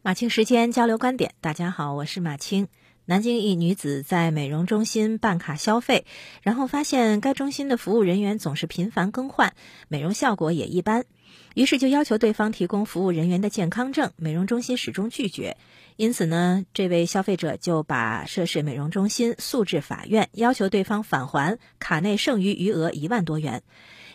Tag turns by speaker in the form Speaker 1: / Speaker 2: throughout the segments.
Speaker 1: 马清时间交流观点，大家好，我是马清。南京一女子在美容中心办卡消费，然后发现该中心的服务人员总是频繁更换，美容效果也一般，于是就要求对方提供服务人员的健康证，美容中心始终拒绝。因此呢，这位消费者就把涉事美容中心诉至法院，要求对方返还卡内剩余余额一万多元。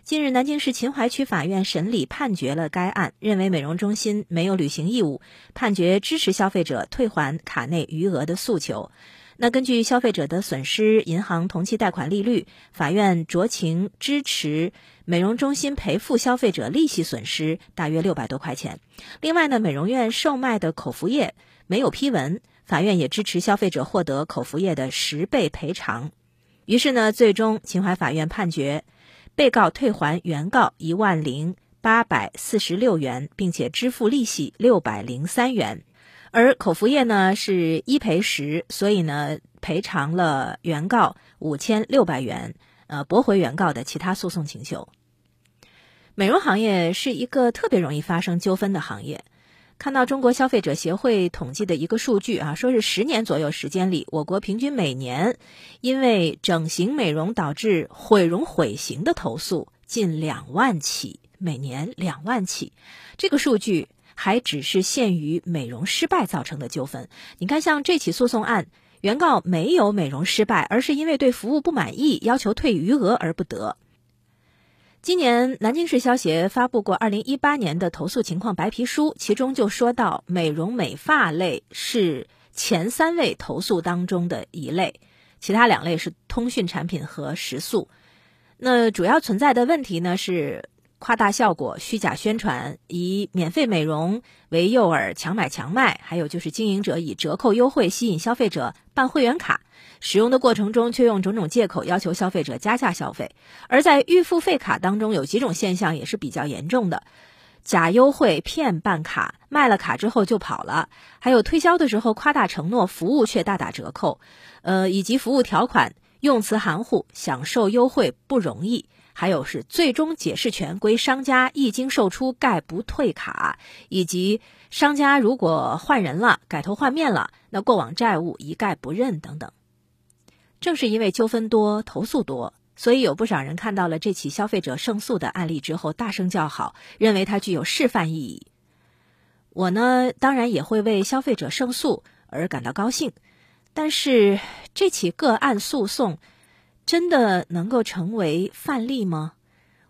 Speaker 1: 近日，南京市秦淮区法院审理判决了该案，认为美容中心没有履行义务，判决支持消费者退还卡内余额的诉求。那根据消费者的损失银行同期贷款利率，法院酌情支持美容中心赔付消费者利息损失大约六百多块钱。另外呢，美容院售卖的口服液没有批文，法院也支持消费者获得口服液的十倍赔偿。于是呢，最终秦淮法院判决。被告退还原告一万零八百四十六元，并且支付利息六百零三元，而口服液呢是一赔十，所以呢赔偿了原告五千六百元，呃驳回原告的其他诉讼请求。美容行业是一个特别容易发生纠纷的行业。看到中国消费者协会统计的一个数据啊，说是十年左右时间里，我国平均每年因为整形美容导致毁容毁形的投诉近两万起，每年两万起。这个数据还只是限于美容失败造成的纠纷。你看，像这起诉讼案，原告没有美容失败，而是因为对服务不满意，要求退余额而不得。今年，南京市消协发布过二零一八年的投诉情况白皮书，其中就说到，美容美发类是前三位投诉当中的一类，其他两类是通讯产品和食宿。那主要存在的问题呢是。夸大效果、虚假宣传，以免费美容为诱饵，强买强卖；还有就是经营者以折扣优惠吸引消费者办会员卡，使用的过程中却用种种借口要求消费者加价消费。而在预付费卡当中，有几种现象也是比较严重的：假优惠骗办卡，卖了卡之后就跑了；还有推销的时候夸大承诺，服务却大打折扣；呃，以及服务条款用词含糊，享受优惠不容易。还有是最终解释权归商家，一经售出概不退卡，以及商家如果换人了、改头换面了，那过往债务一概不认等等。正是因为纠纷多、投诉多，所以有不少人看到了这起消费者胜诉的案例之后，大声叫好，认为它具有示范意义。我呢，当然也会为消费者胜诉而感到高兴，但是这起个案诉讼。真的能够成为范例吗？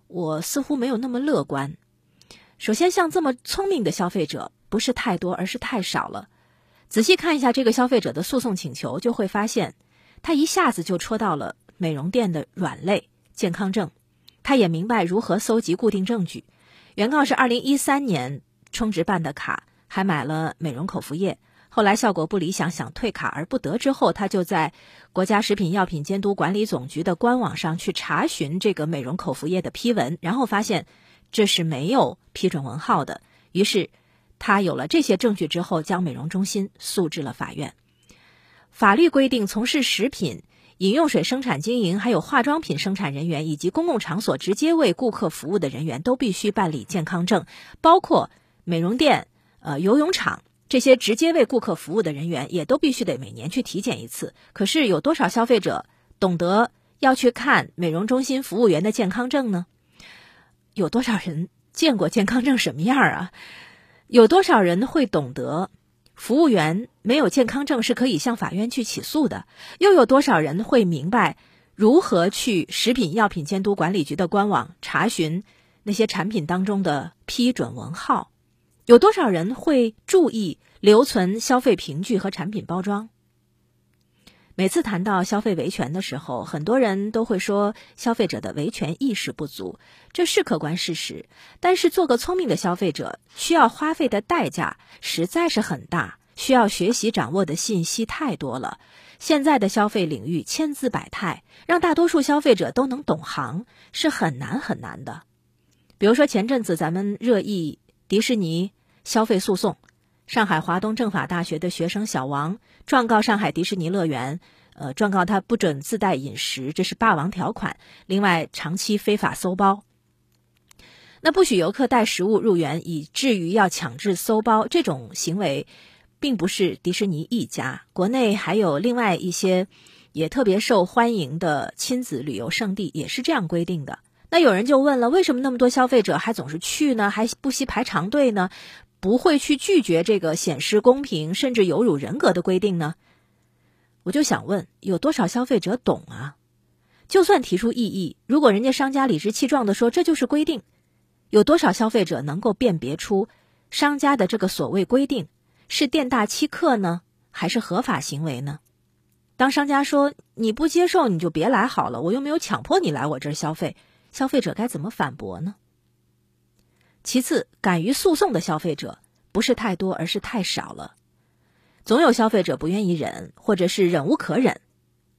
Speaker 1: 我似乎没有那么乐观。首先，像这么聪明的消费者不是太多，而是太少了。仔细看一下这个消费者的诉讼请求，就会发现，他一下子就戳到了美容店的软肋——健康证。他也明白如何搜集固定证据。原告是二零一三年充值办的卡，还买了美容口服液。后来效果不理想，想退卡而不得之后，他就在国家食品药品监督管理总局的官网上去查询这个美容口服液的批文，然后发现这是没有批准文号的。于是他有了这些证据之后，将美容中心诉至了法院。法律规定，从事食品、饮用水生产经营、还有化妆品生产人员以及公共场所直接为顾客服务的人员都必须办理健康证，包括美容店、呃游泳场。这些直接为顾客服务的人员也都必须得每年去体检一次。可是有多少消费者懂得要去看美容中心服务员的健康证呢？有多少人见过健康证什么样啊？有多少人会懂得服务员没有健康证是可以向法院去起诉的？又有多少人会明白如何去食品药品监督管理局的官网查询那些产品当中的批准文号？有多少人会注意留存消费凭据和产品包装？每次谈到消费维权的时候，很多人都会说消费者的维权意识不足，这是客观事实。但是，做个聪明的消费者需要花费的代价实在是很大，需要学习掌握的信息太多了。现在的消费领域千姿百态，让大多数消费者都能懂行是很难很难的。比如说前阵子咱们热议。迪士尼消费诉讼，上海华东政法大学的学生小王状告上海迪士尼乐园，呃，状告他不准自带饮食，这是霸王条款。另外，长期非法搜包。那不许游客带食物入园，以至于要强制搜包，这种行为，并不是迪士尼一家，国内还有另外一些也特别受欢迎的亲子旅游胜地也是这样规定的。那有人就问了，为什么那么多消费者还总是去呢？还不惜排长队呢？不会去拒绝这个显示公平甚至有辱人格的规定呢？我就想问，有多少消费者懂啊？就算提出异议，如果人家商家理直气壮的说这就是规定。有多少消费者能够辨别出商家的这个所谓规定是店大欺客呢，还是合法行为呢？当商家说你不接受你就别来好了，我又没有强迫你来我这儿消费，消费者该怎么反驳呢？其次，敢于诉讼的消费者不是太多，而是太少了。总有消费者不愿意忍，或者是忍无可忍，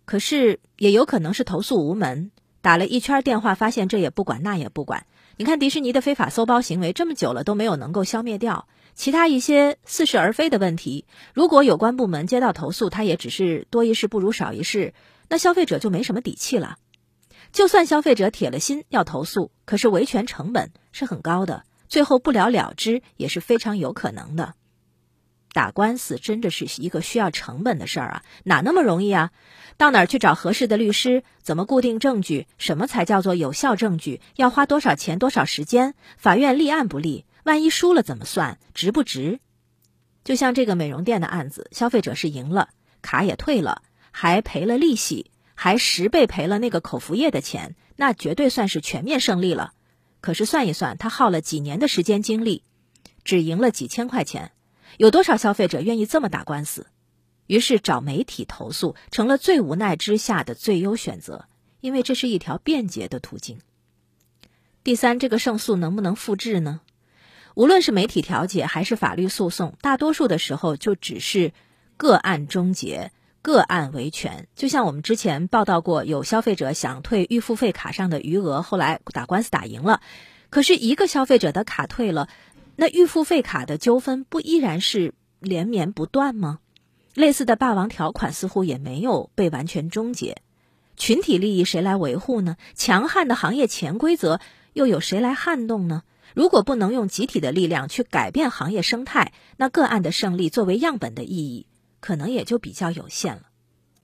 Speaker 1: 可是也有可能是投诉无门，打了一圈电话，发现这也不管那也不管。你看迪士尼的非法搜包行为这么久了都没有能够消灭掉，其他一些似是而非的问题，如果有关部门接到投诉，他也只是多一事不如少一事，那消费者就没什么底气了。就算消费者铁了心要投诉，可是维权成本是很高的，最后不了了之也是非常有可能的。打官司真的是一个需要成本的事儿啊，哪那么容易啊？到哪儿去找合适的律师？怎么固定证据？什么才叫做有效证据？要花多少钱？多少时间？法院立案不立？万一输了怎么算？值不值？就像这个美容店的案子，消费者是赢了，卡也退了，还赔了利息，还十倍赔了那个口服液的钱，那绝对算是全面胜利了。可是算一算，他耗了几年的时间精力，只赢了几千块钱。有多少消费者愿意这么打官司？于是找媒体投诉成了最无奈之下的最优选择，因为这是一条便捷的途径。第三，这个胜诉能不能复制呢？无论是媒体调解还是法律诉讼，大多数的时候就只是个案终结、个案维权。就像我们之前报道过，有消费者想退预付费卡上的余额，后来打官司打赢了，可是一个消费者的卡退了。那预付费卡的纠纷不依然是连绵不断吗？类似的霸王条款似乎也没有被完全终结。群体利益谁来维护呢？强悍的行业潜规则又有谁来撼动呢？如果不能用集体的力量去改变行业生态，那个案的胜利作为样本的意义可能也就比较有限了。